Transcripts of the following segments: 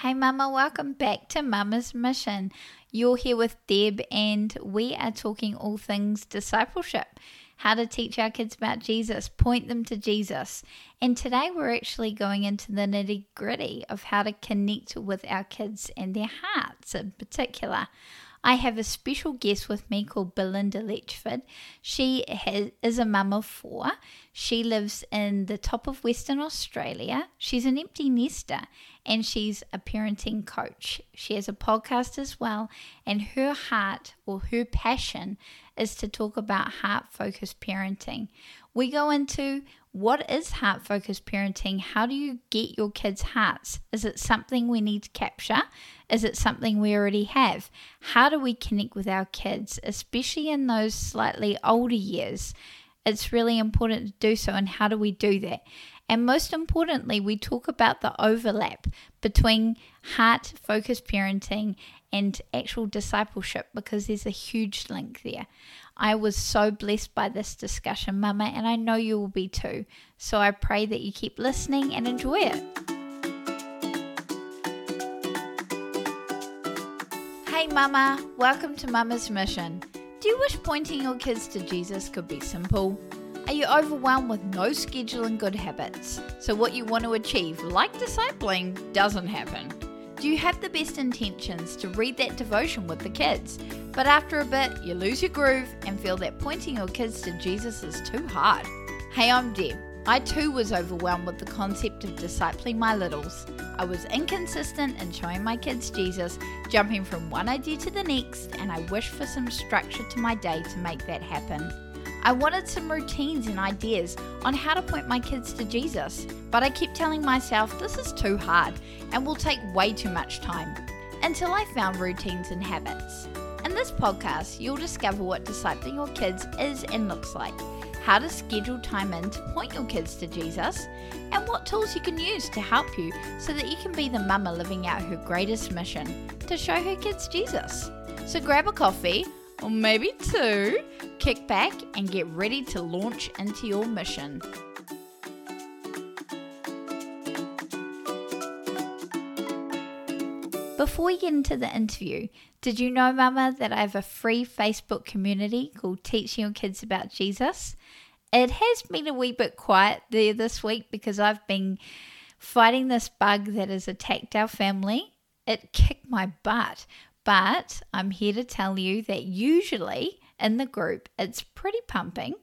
Hey, Mama, welcome back to Mama's Mission. You're here with Deb, and we are talking all things discipleship how to teach our kids about Jesus, point them to Jesus. And today we're actually going into the nitty gritty of how to connect with our kids and their hearts in particular. I have a special guest with me called Belinda Letchford. She has, is a mum of four. She lives in the top of Western Australia. She's an empty nester and she's a parenting coach. She has a podcast as well, and her heart or her passion is to talk about heart focused parenting. We go into what is heart focused parenting? How do you get your kids' hearts? Is it something we need to capture? Is it something we already have? How do we connect with our kids, especially in those slightly older years? It's really important to do so, and how do we do that? And most importantly, we talk about the overlap between heart focused parenting and actual discipleship because there's a huge link there. I was so blessed by this discussion, Mama, and I know you will be too. So I pray that you keep listening and enjoy it. Hey, Mama, welcome to Mama's Mission. Do you wish pointing your kids to Jesus could be simple? Are you overwhelmed with no schedule and good habits? So, what you want to achieve, like discipling, doesn't happen? Do you have the best intentions to read that devotion with the kids, but after a bit you lose your groove and feel that pointing your kids to Jesus is too hard? Hey, I'm Deb. I too was overwhelmed with the concept of discipling my littles. I was inconsistent in showing my kids Jesus, jumping from one idea to the next, and I wished for some structure to my day to make that happen. I wanted some routines and ideas on how to point my kids to Jesus, but I kept telling myself this is too hard and will take way too much time until I found routines and habits. In this podcast, you'll discover what discipling your kids is and looks like, how to schedule time in to point your kids to Jesus, and what tools you can use to help you so that you can be the mama living out her greatest mission to show her kids Jesus. So grab a coffee or maybe two, kick back and get ready to launch into your mission. Before we get into the interview, did you know, Mama, that I have a free Facebook community called Teaching Your Kids About Jesus? It has been a wee bit quiet there this week because I've been fighting this bug that has attacked our family. It kicked my butt, but I'm here to tell you that usually in the group it's pretty pumping.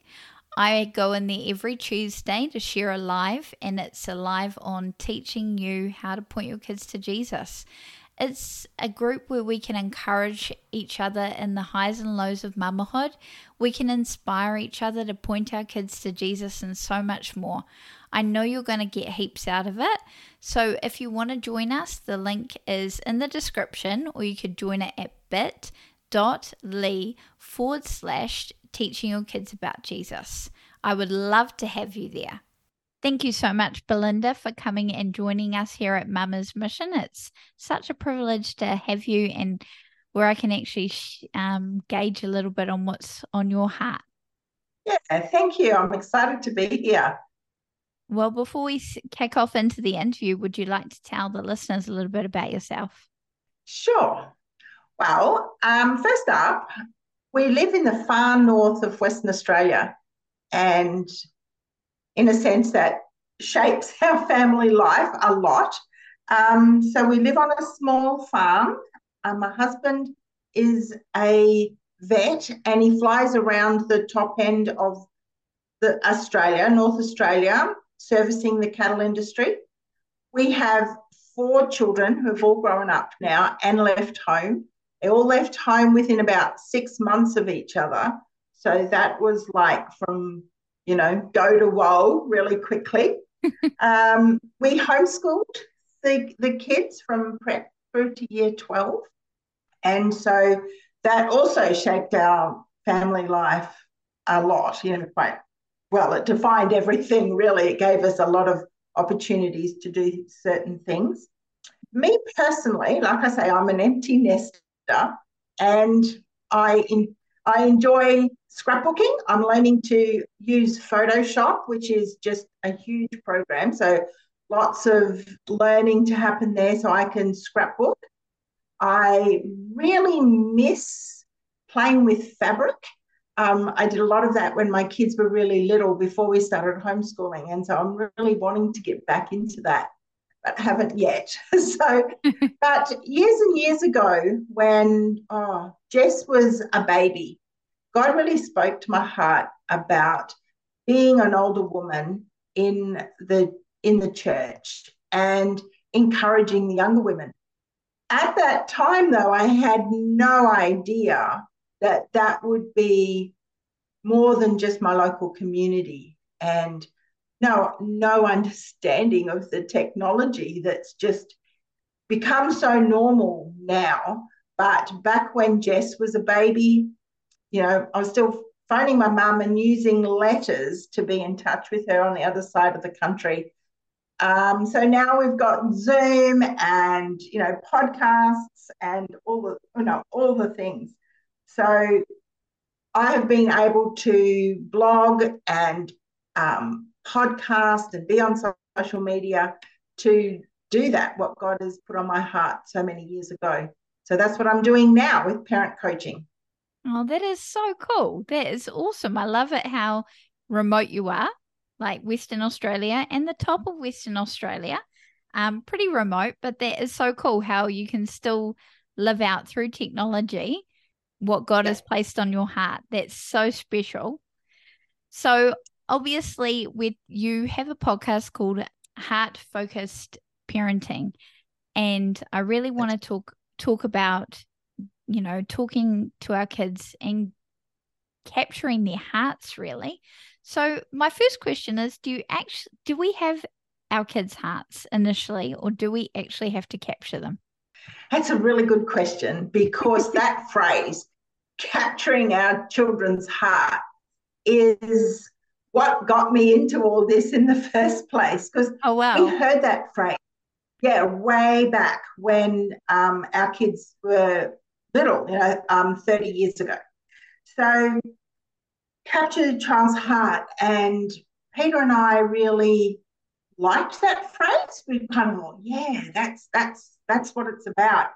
I go in there every Tuesday to share a live, and it's a live on teaching you how to point your kids to Jesus. It's a group where we can encourage each other in the highs and lows of motherhood. We can inspire each other to point our kids to Jesus and so much more. I know you're going to get heaps out of it. So if you want to join us, the link is in the description, or you could join it at bit.ly forward slash teaching your kids about Jesus. I would love to have you there. Thank you so much, Belinda, for coming and joining us here at Mama's Mission. It's such a privilege to have you and where I can actually um, gauge a little bit on what's on your heart. Yeah, thank you. I'm excited to be here. Well, before we kick off into the interview, would you like to tell the listeners a little bit about yourself? Sure. Well, um, first up, we live in the far north of Western Australia, and in a sense that shapes our family life a lot. Um, so we live on a small farm. Um, my husband is a vet and he flies around the top end of the Australia, North Australia, servicing the cattle industry. We have four children who've all grown up now and left home. They all left home within about six months of each other. So that was like from, you know, go to whoa really quickly. um, we homeschooled the, the kids from prep through to year 12. And so that also shaped our family life a lot, you know, quite well, it defined everything really. It gave us a lot of opportunities to do certain things. Me personally, like I say, I'm an empty nester and I, in, I enjoy scrapbooking. I'm learning to use Photoshop, which is just a huge program. So lots of learning to happen there so I can scrapbook. I really miss playing with fabric. Um, I did a lot of that when my kids were really little before we started homeschooling. And so I'm really wanting to get back into that, but haven't yet. so, but years and years ago, when oh, Jess was a baby, God really spoke to my heart about being an older woman in the in the church and encouraging the younger women. At that time, though, I had no idea that that would be more than just my local community and no no understanding of the technology that's just become so normal now. But back when jess was a baby you know i was still phoning my mum and using letters to be in touch with her on the other side of the country. Um, so now we've got zoom and you know podcasts and all the you know all the things. So I have been able to blog and um, podcast and be on social media to do that, what God has put on my heart so many years ago. So that's what I'm doing now with parent coaching. Oh, that is so cool. That is awesome. I love it how remote you are, like Western Australia and the top of Western Australia. Um, pretty remote, but that is so cool how you can still live out through technology what God yeah. has placed on your heart. That's so special. So obviously with you have a podcast called Heart Focused Parenting and I really want to talk talk about you know talking to our kids and capturing their hearts really. So my first question is do you actually do we have our kids' hearts initially or do we actually have to capture them? That's a really good question because that phrase capturing our children's heart is what got me into all this in the first place because oh, wow. we heard that phrase yeah way back when um, our kids were little you know um, 30 years ago so captured charles heart and peter and i really liked that phrase we kind of thought yeah that's that's that's what it's about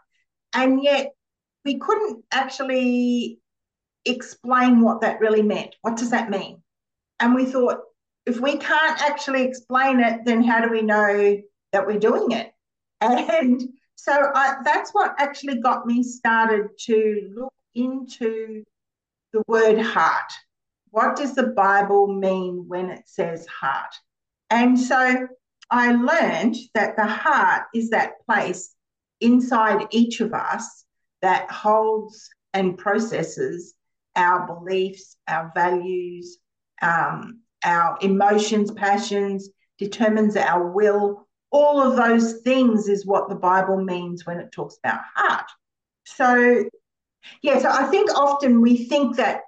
and yet we couldn't actually explain what that really meant. What does that mean? And we thought, if we can't actually explain it, then how do we know that we're doing it? And so I, that's what actually got me started to look into the word heart. What does the Bible mean when it says heart? And so I learned that the heart is that place inside each of us that holds and processes our beliefs, our values, um, our emotions, passions, determines our will. All of those things is what the Bible means when it talks about heart. So, yeah, so I think often we think that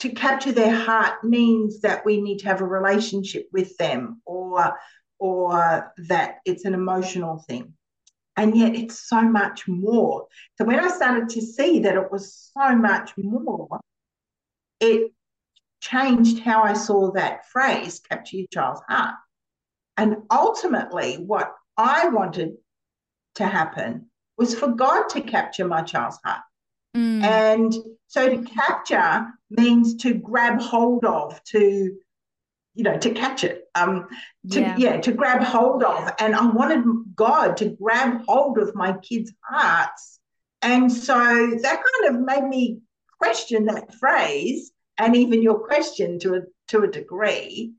to capture their heart means that we need to have a relationship with them or or that it's an emotional thing and yet it's so much more. So when I started to see that it was so much more, it changed how I saw that phrase, capture your child's heart. And ultimately, what I wanted to happen was for God to capture my child's heart. Mm. And so to capture means to grab hold of, to you know, to catch it, um, to yeah. yeah, to grab hold of. And I wanted God to grab hold of my kids' hearts. And so that kind of made me question that phrase and even your question to a to a degree.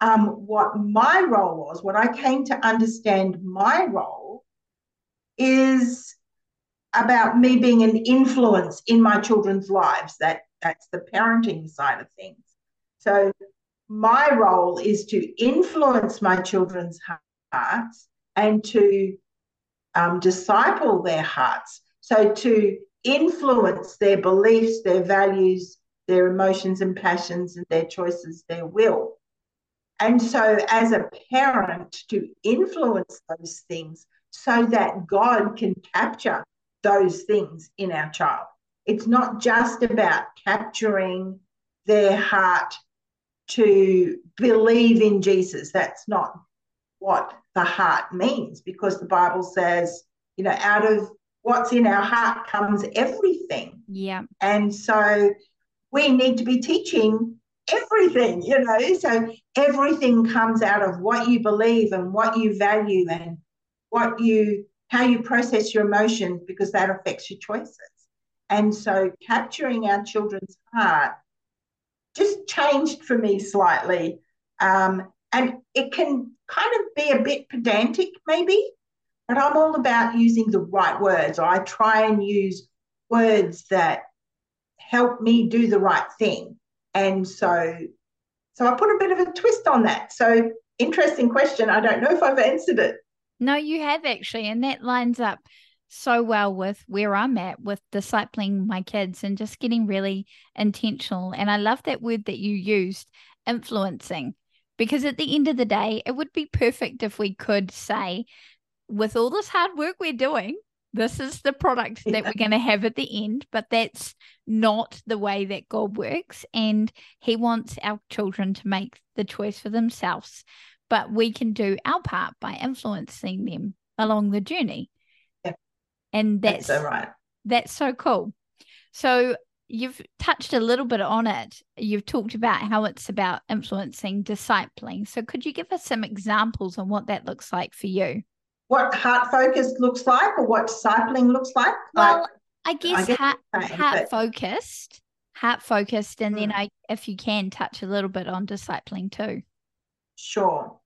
Um, what my role was, what I came to understand my role is about me being an influence in my children's lives. That that's the parenting side of things. So my role is to influence my children's hearts and to um, disciple their hearts. So to influence their beliefs, their values, their emotions and passions, and their choices, their will. And so, as a parent, to influence those things so that God can capture those things in our child. It's not just about capturing their heart to believe in Jesus. That's not what the heart means because the Bible says, you know, out of what's in our heart comes everything. Yeah. And so we need to be teaching everything, you know. So everything comes out of what you believe and what you value and what you how you process your emotions because that affects your choices. And so capturing our children's heart just changed for me slightly. Um, and it can kind of be a bit pedantic, maybe, but I'm all about using the right words. I try and use words that help me do the right thing. And so, so I put a bit of a twist on that. So, interesting question. I don't know if I've answered it. No, you have actually, and that lines up so well with where I'm at with discipling my kids and just getting really intentional. And I love that word that you used, influencing, because at the end of the day, it would be perfect if we could say, with all this hard work we're doing, this is the product that we're going to have at the end, but that's not the way that God works. And He wants our children to make the choice for themselves, but we can do our part by influencing them along the journey. Yeah. And that's, that's so right. That's so cool. So you've touched a little bit on it. You've talked about how it's about influencing, discipling. So could you give us some examples on what that looks like for you? What heart focused looks like or what discipling looks like? Well, like, I guess, I guess heart, saying, heart but... focused, heart focused, and mm. then. I, if you can, touch a little bit on discipling too. Sure.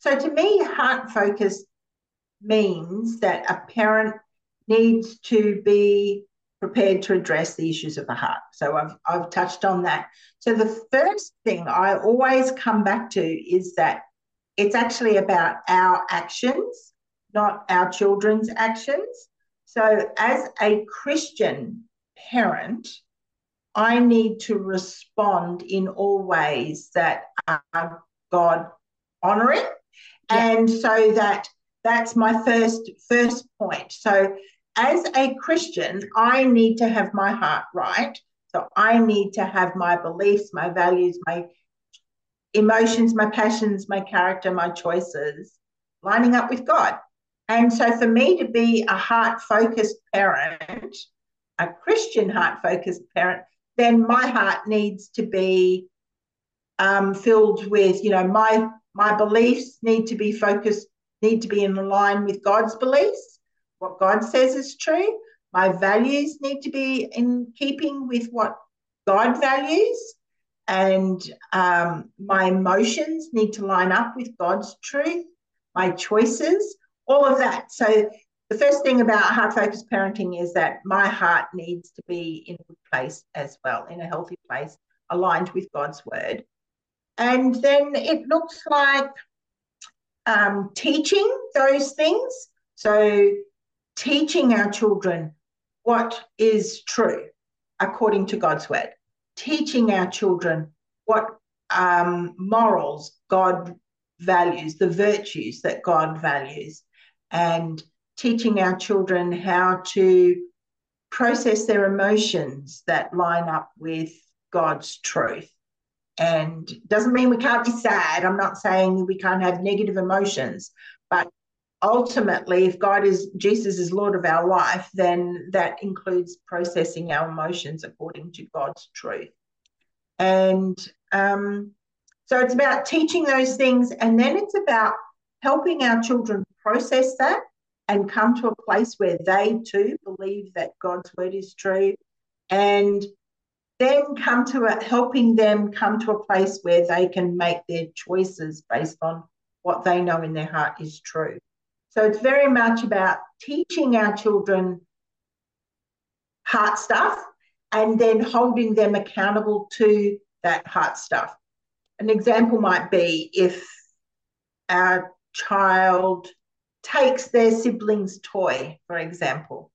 So to me, heart focused means that a parent needs to be prepared to address the issues of the heart. So I've, I've touched on that. So the first thing I always come back to is that it's actually about our actions not our children's actions. So, as a Christian parent, I need to respond in all ways that are God honoring. Yeah. And so that that's my first first point. So as a Christian, I need to have my heart right. So I need to have my beliefs, my values, my emotions, my passions, my character, my choices lining up with God. And so for me to be a heart focused parent, a Christian heart focused parent, then my heart needs to be um, filled with, you know, my my beliefs need to be focused, need to be in line with God's beliefs, what God says is true. My values need to be in keeping with what God values, and um, my emotions need to line up with God's truth. My choices all of that. So the first thing about heart focused parenting is that my heart needs to be in a good place as well, in a healthy place, aligned with God's word. And then it looks like um, teaching those things. So teaching our children what is true according to God's word, teaching our children what um, morals God values, the virtues that God values, and teaching our children how to process their emotions that line up with God's truth. And doesn't mean we can't be sad. I'm not saying we can't have negative emotions, but ultimately, if God is Jesus is Lord of our life, then that includes processing our emotions according to God's truth. And um, so it's about teaching those things, and then it's about helping our children process that and come to a place where they too believe that God's word is true and then come to a, helping them come to a place where they can make their choices based on what they know in their heart is true. So it's very much about teaching our children heart stuff and then holding them accountable to that heart stuff. An example might be if our child takes their sibling's toy, for example,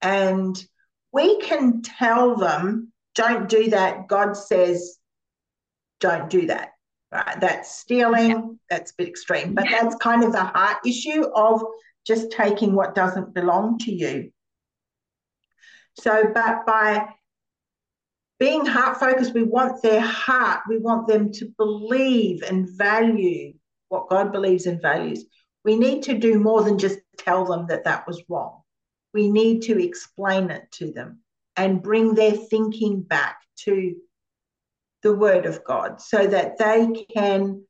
and we can tell them, don't do that. God says, don't do that. Right? That's stealing. Yeah. That's a bit extreme, but yeah. that's kind of the heart issue of just taking what doesn't belong to you. So, but by being heart focused, we want their heart, we want them to believe and value what God believes and values. we need to do more than just tell them that that was wrong. We need to explain it to them and bring their thinking back to the Word of God so that they can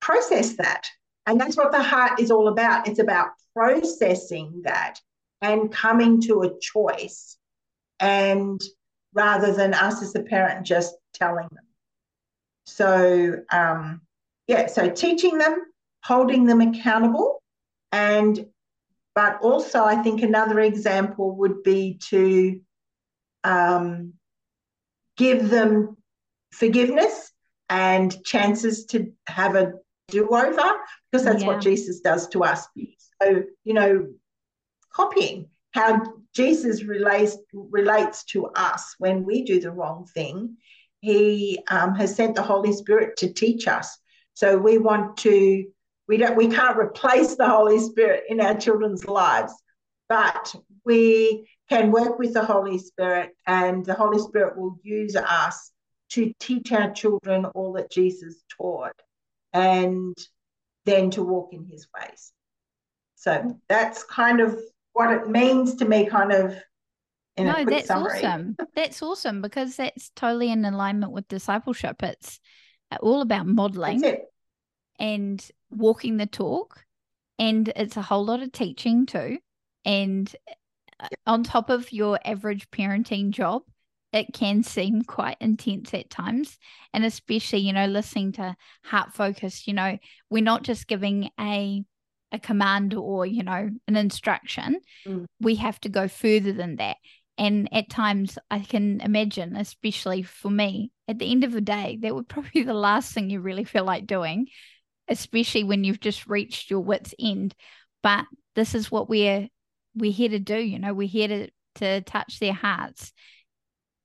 process that. And that's what the heart is all about. It's about processing that and coming to a choice and rather than us as a parent just telling them. So, um, yeah, so teaching them, holding them accountable, and but also I think another example would be to um, give them forgiveness and chances to have a do over because that's yeah. what Jesus does to us. So, you know, copying how Jesus relates relates to us when we do the wrong thing. He um, has sent the Holy Spirit to teach us. So we want to we don't we can't replace the Holy Spirit in our children's lives, but we can work with the Holy Spirit, and the Holy Spirit will use us to teach our children all that Jesus taught, and then to walk in His ways. So that's kind of what it means to me, kind of. no, that's summary. awesome. That's awesome because that's totally in alignment with discipleship. It's all about modeling and walking the talk and it's a whole lot of teaching too. And uh, on top of your average parenting job it can seem quite intense at times. And especially you know listening to heart focus you know we're not just giving a a command or you know an instruction. Mm. we have to go further than that. And at times i can imagine especially for me at the end of the day that would probably be the last thing you really feel like doing especially when you've just reached your wits end. But this is what we're we're here to do. You know, we're here to to touch their hearts.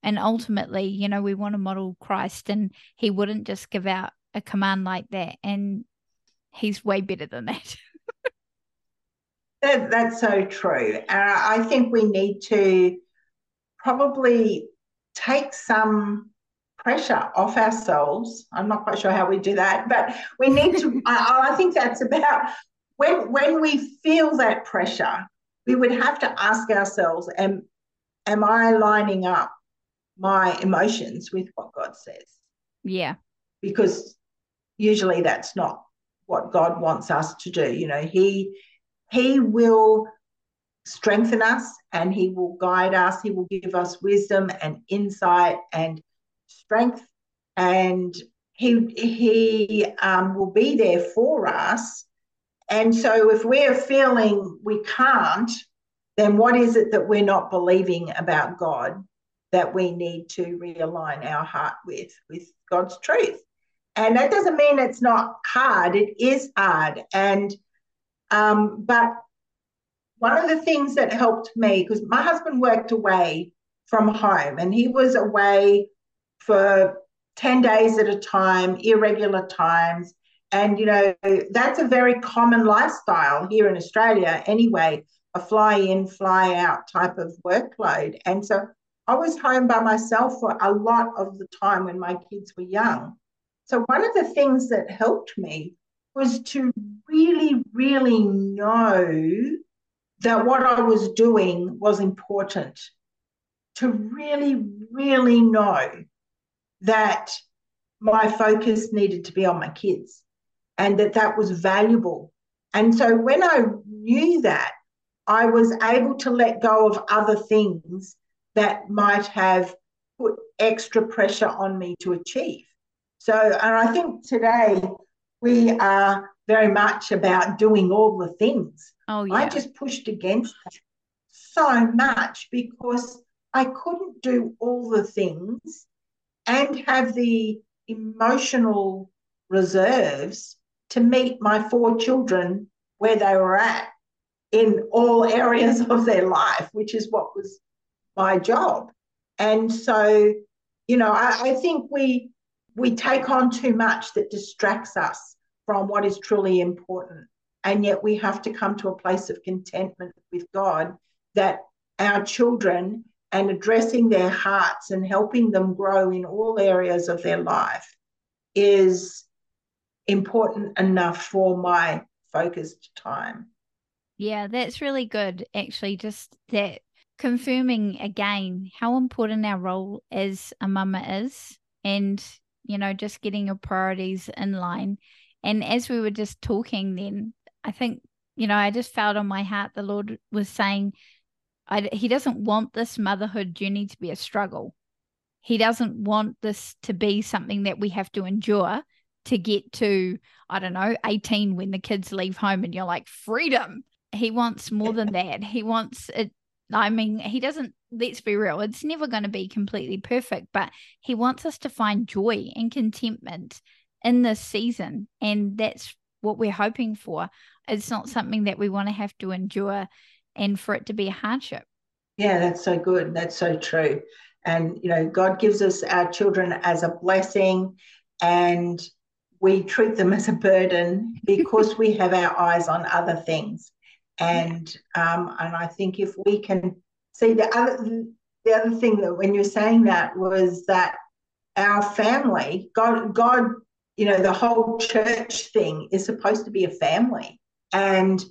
And ultimately, you know, we want to model Christ, and He wouldn't just give out a command like that. And He's way better than that. that that's so true. Uh, I think we need to probably take some pressure off ourselves. I'm not quite sure how we do that, but we need to. I, I think that's about when when we feel that pressure, we would have to ask ourselves, am am I lining up my emotions with what God says? Yeah. Because usually that's not what God wants us to do. You know, He He will strengthen us and He will guide us. He will give us wisdom and insight and strength and he he um, will be there for us. And so if we're feeling we can't then what is it that we're not believing about god that we need to realign our heart with with god's truth? And that doesn't mean it's not hard. It is hard. And um, but one of the things that helped me because my husband worked away from home and he was away for 10 days at a time, irregular times. And, you know, that's a very common lifestyle here in Australia anyway, a fly in, fly out type of workload. And so I was home by myself for a lot of the time when my kids were young. So one of the things that helped me was to really, really know that what I was doing was important. To really, really know that my focus needed to be on my kids and that that was valuable. And so when I knew that, I was able to let go of other things that might have put extra pressure on me to achieve. So, and I think today we are very much about doing all the things. Oh, yeah. I just pushed against that so much because I couldn't do all the things and have the emotional reserves to meet my four children where they were at in all areas of their life, which is what was my job. And so, you know, I, I think we we take on too much that distracts us from what is truly important. And yet we have to come to a place of contentment with God that our children and addressing their hearts and helping them grow in all areas of their life is important enough for my focused time. Yeah, that's really good. Actually, just that confirming again how important our role as a mama is and, you know, just getting your priorities in line. And as we were just talking then, I think, you know, I just felt on my heart the Lord was saying, I, He doesn't want this motherhood journey to be a struggle. He doesn't want this to be something that we have to endure to get to, I don't know, 18 when the kids leave home and you're like, freedom. He wants more than that. He wants it. I mean, he doesn't, let's be real, it's never going to be completely perfect, but he wants us to find joy and contentment in this season. And that's what we're hoping for. It's not something that we want to have to endure and for it to be a hardship. Yeah, that's so good. That's so true. And, you know, God gives us our children as a blessing and we treat them as a burden because we have our eyes on other things. And um, and I think if we can see the other the other thing that when you're saying that was that our family, God, God, you know, the whole church thing is supposed to be a family. And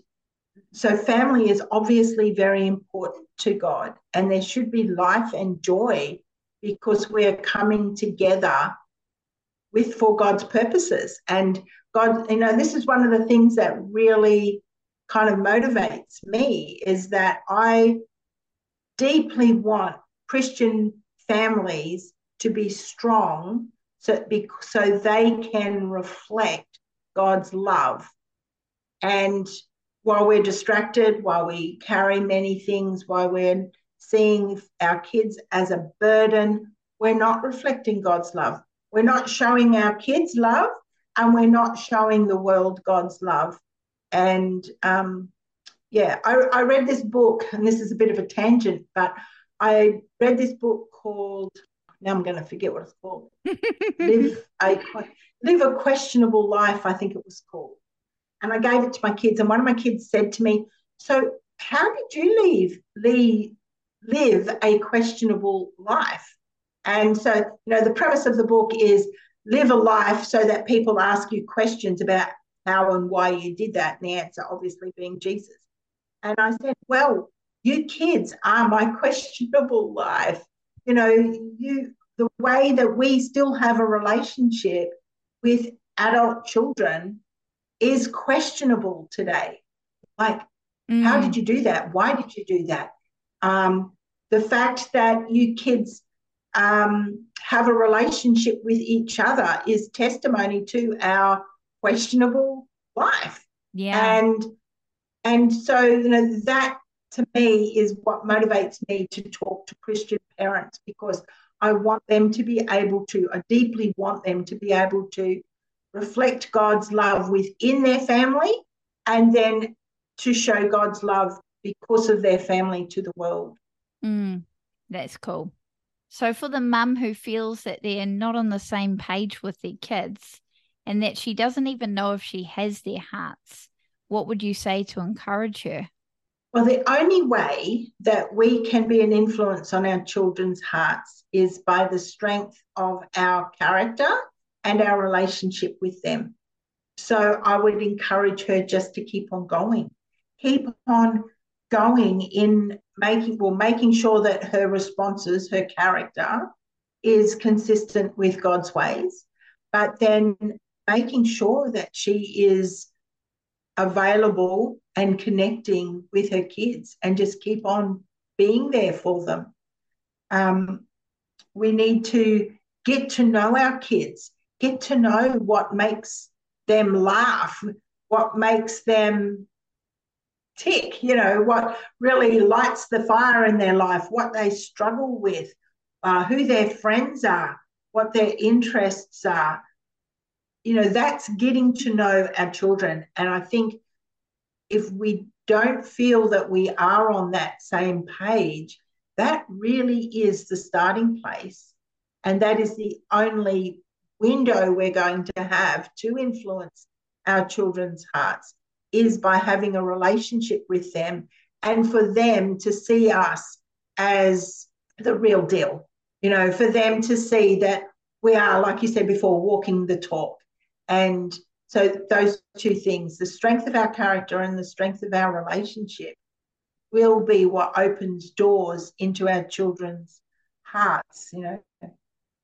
so family is obviously very important to God. And there should be life and joy because we're coming together with for God's purposes. And God, you know, this is one of the things that really kind of motivates me is that I deeply want Christian families to be strong so, so they can reflect God's love. And while we're distracted, while we carry many things, while we're seeing our kids as a burden, we're not reflecting God's love. We're not showing our kids love and we're not showing the world God's love. And um, yeah, I, I read this book, and this is a bit of a tangent, but I read this book called, now I'm going to forget what it's called, Live, a, Live a Questionable Life, I think it was called. And I gave it to my kids, and one of my kids said to me, So, how did you leave, leave, live a questionable life? And so, you know, the premise of the book is live a life so that people ask you questions about how and why you did that. And the answer obviously being Jesus. And I said, well, you kids are my questionable life. You know, you the way that we still have a relationship with adult children is questionable today. Like, mm. how did you do that? Why did you do that? Um, the fact that you kids um, have a relationship with each other is testimony to our questionable life. Yeah. And and so you know that to me is what motivates me to talk to Christian parents because I want them to be able to, I deeply want them to be able to reflect God's love within their family and then to show God's love because of their family to the world. Mm, that's cool. So, for the mum who feels that they're not on the same page with their kids and that she doesn't even know if she has their hearts, what would you say to encourage her? Well, the only way that we can be an influence on our children's hearts is by the strength of our character and our relationship with them. So I would encourage her just to keep on going. Keep on going in making well making sure that her responses her character is consistent with god's ways but then making sure that she is available and connecting with her kids and just keep on being there for them um, we need to get to know our kids get to know what makes them laugh what makes them tick, you know, what really lights the fire in their life, what they struggle with, uh, who their friends are, what their interests are. You know, that's getting to know our children. And I think if we don't feel that we are on that same page, that really is the starting place. And that is the only window we're going to have to influence our children's hearts is by having a relationship with them and for them to see us as the real deal. You know, for them to see that we are, like you said before, walking the talk. And So those two things, the strength of our character and the strength of our relationship, will be what opens doors into our children's hearts. You know,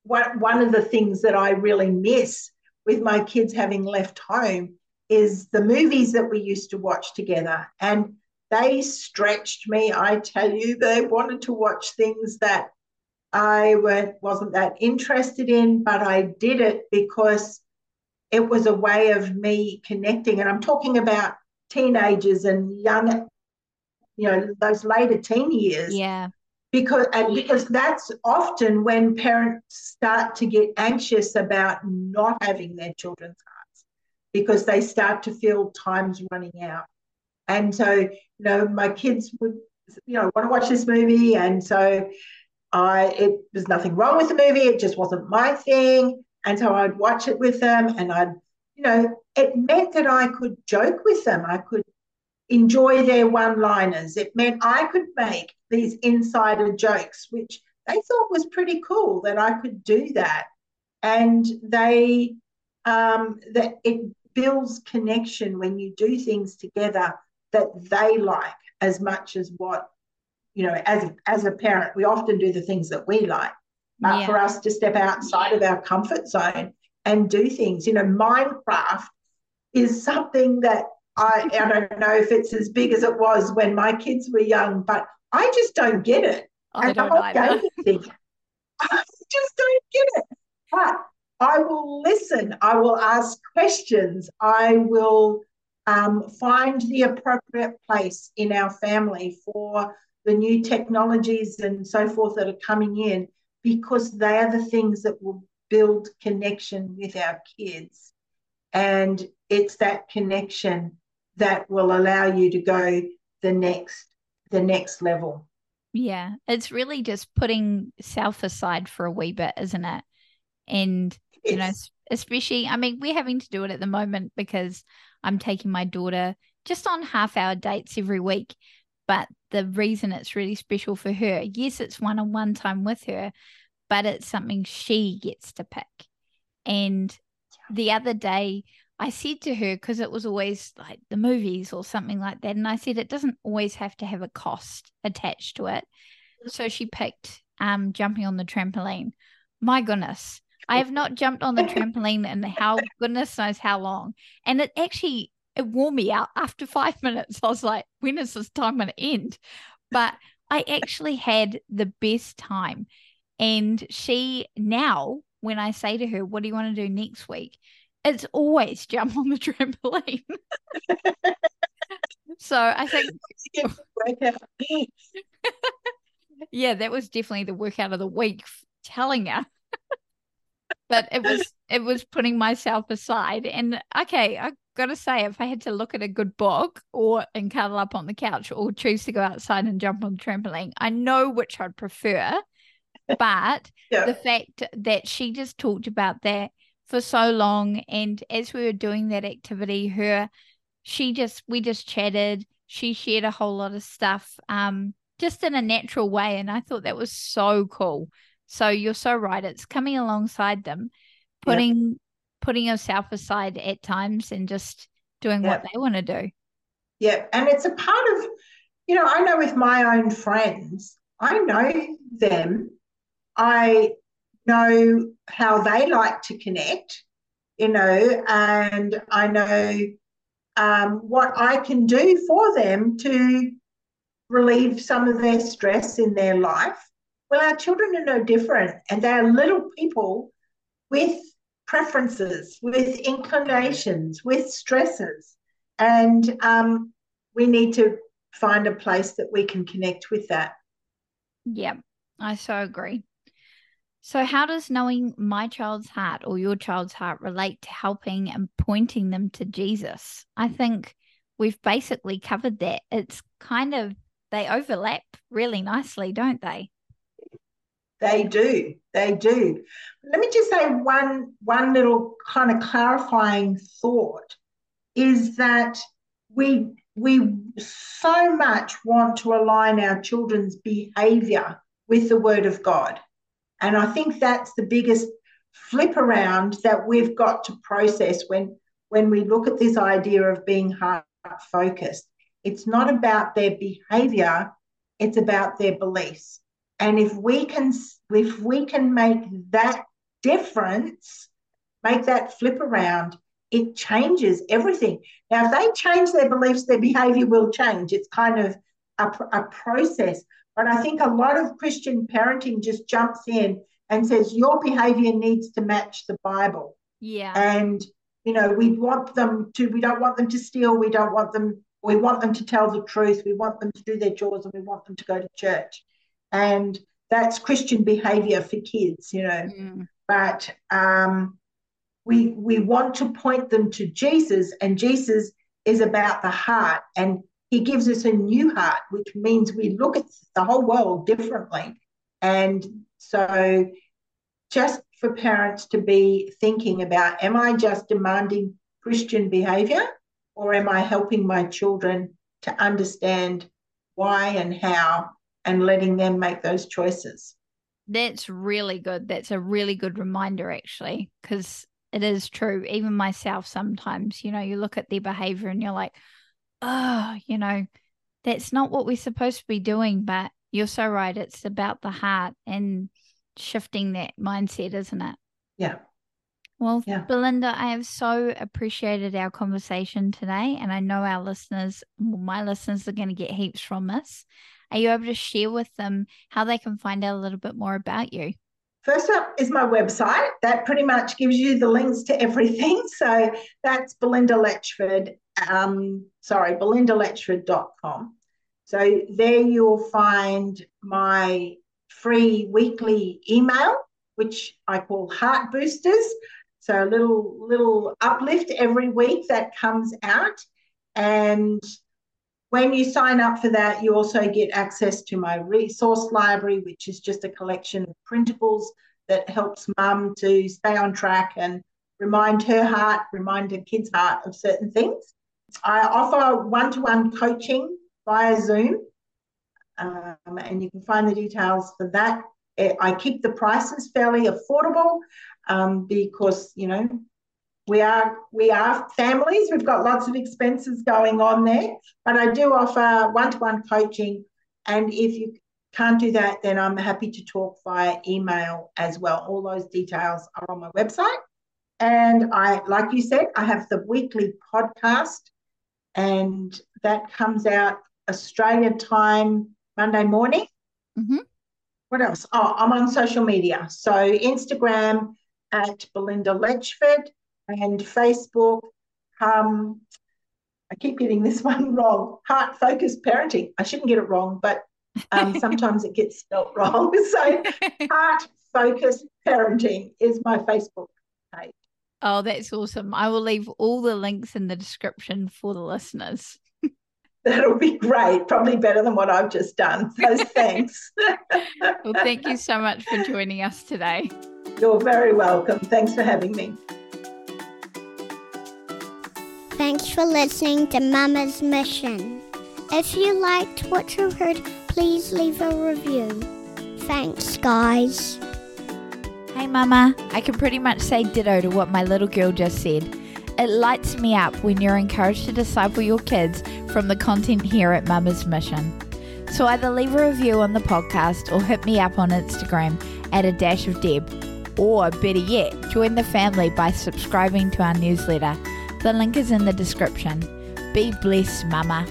one, one of the things that I really miss with my kids having left home is the movies that we used to watch together. And they stretched me. I tell you, they wanted to watch things that I wasn't that interested in, but I did it because it was a way of me connecting. And I'm talking about teenagers and young, you know, those later teen years. Yeah. Because uh, and because that's often when parents start to get anxious about not having their children's hearts because they start to feel time's running out. And so, you know, my kids would, you know, want to watch this movie. And so I it was nothing wrong with the movie, it just wasn't my thing. And so I'd watch it with them and I'd, you know, it meant that I could joke with them. I could enjoy their one liners. It meant I could make these insider jokes, which they thought was pretty cool that I could do that. And they, um, that it builds connection when you do things together that they like as much as what you know as as a parent we often do the things that we like but yeah. for us to step outside of our comfort zone and do things you know minecraft is something that I, I don't know if it's as big as it was when my kids were young, but I just don't get it. I don't gaming thing, I just don't get it. But I will listen. I will ask questions. I will um, find the appropriate place in our family for the new technologies and so forth that are coming in because they are the things that will build connection with our kids. And it's that connection that will allow you to go the next the next level. Yeah, it's really just putting self aside for a wee bit, isn't it? And you know, especially I mean, we're having to do it at the moment because I'm taking my daughter just on half hour dates every week. But the reason it's really special for her, yes, it's one on one time with her, but it's something she gets to pick. And the other day, I said to her, because it was always like the movies or something like that. And I said, it doesn't always have to have a cost attached to it. So she picked um, jumping on the trampoline. My goodness, I have not jumped on the trampoline in how goodness knows how long. And it actually it wore me out after five minutes. I was like, when is this time going to end? But I actually had the best time. And she now, when I say to her, What do you want to do next week? It's always jump on the trampoline. so I think yeah, that was definitely the workout of the week telling her but it was it was putting myself aside and okay i gotta say if i had to look at a good book or and cuddle up on the couch or choose to go outside and jump on the trampoline i know which i'd prefer but yeah. the fact that she just talked about that for so long and as we were doing that activity her she just we just chatted she shared a whole lot of stuff um just in a natural way and i thought that was so cool so you're so right. It's coming alongside them, putting yep. putting yourself aside at times and just doing yep. what they want to do. Yeah. And it's a part of, you know, I know with my own friends, I know them. I know how they like to connect, you know, and I know um, what I can do for them to relieve some of their stress in their life well, our children are no different, and they are little people with preferences, with inclinations, with stresses. And um, we need to find a place that we can connect with that. Yeah, I so agree. So, how does knowing my child's heart or your child's heart relate to helping and pointing them to Jesus? I think we've basically covered that. It's kind of, they overlap really nicely, don't they? They do. They do. Let me just say one one little kind of clarifying thought is that we we so much want to align our children's behavior with the word of God. And I think that's the biggest flip around that we've got to process when when we look at this idea of being heart focused. It's not about their behavior, it's about their beliefs. And if we can if we can make that difference, make that flip around, it changes everything. Now, if they change their beliefs, their behavior will change. It's kind of a, a process. But I think a lot of Christian parenting just jumps in and says, your behavior needs to match the Bible. Yeah. And, you know, we want them to, we don't want them to steal. We don't want them, we want them to tell the truth. We want them to do their chores and we want them to go to church. And that's Christian behavior for kids, you know. Mm. But um, we we want to point them to Jesus, and Jesus is about the heart, and He gives us a new heart, which means we look at the whole world differently. And so, just for parents to be thinking about, am I just demanding Christian behavior, or am I helping my children to understand why and how and letting them make those choices. That's really good. That's a really good reminder, actually, because it is true. Even myself, sometimes, you know, you look at their behavior and you're like, oh, you know, that's not what we're supposed to be doing. But you're so right. It's about the heart and shifting that mindset, isn't it? Yeah. Well, yeah. Belinda, I have so appreciated our conversation today. And I know our listeners, my listeners, are going to get heaps from this. Are you able to share with them how they can find out a little bit more about you? First up is my website. That pretty much gives you the links to everything. So that's Belinda Letchford, um, sorry, belindaletchford.com. So there you'll find my free weekly email, which I call Heart Boosters. So a little little uplift every week that comes out. And when you sign up for that, you also get access to my resource library, which is just a collection of printables that helps mum to stay on track and remind her heart, remind her kid's heart of certain things. I offer one to one coaching via Zoom, um, and you can find the details for that. I keep the prices fairly affordable um, because, you know, we are we are families. We've got lots of expenses going on there, but I do offer one-to-one coaching. And if you can't do that, then I'm happy to talk via email as well. All those details are on my website. And I, like you said, I have the weekly podcast, and that comes out Australia time Monday morning. Mm-hmm. What else? Oh, I'm on social media. So Instagram at Belinda Letchford and Facebook. Um, I keep getting this one wrong. Heart focused parenting. I shouldn't get it wrong, but um, sometimes it gets spelt wrong. So, heart focused parenting is my Facebook page. Oh, that's awesome. I will leave all the links in the description for the listeners. That'll be great. Probably better than what I've just done. So thanks. well, thank you so much for joining us today. You're very welcome. Thanks for having me. Thanks for listening to Mama's Mission. If you liked what you heard, please leave a review. Thanks, guys. Mama. I can pretty much say ditto to what my little girl just said. It lights me up when you're encouraged to disciple your kids from the content here at Mama's Mission. So either leave a review on the podcast or hit me up on Instagram at a dash of Deb. Or better yet, join the family by subscribing to our newsletter. The link is in the description. Be blessed, Mama.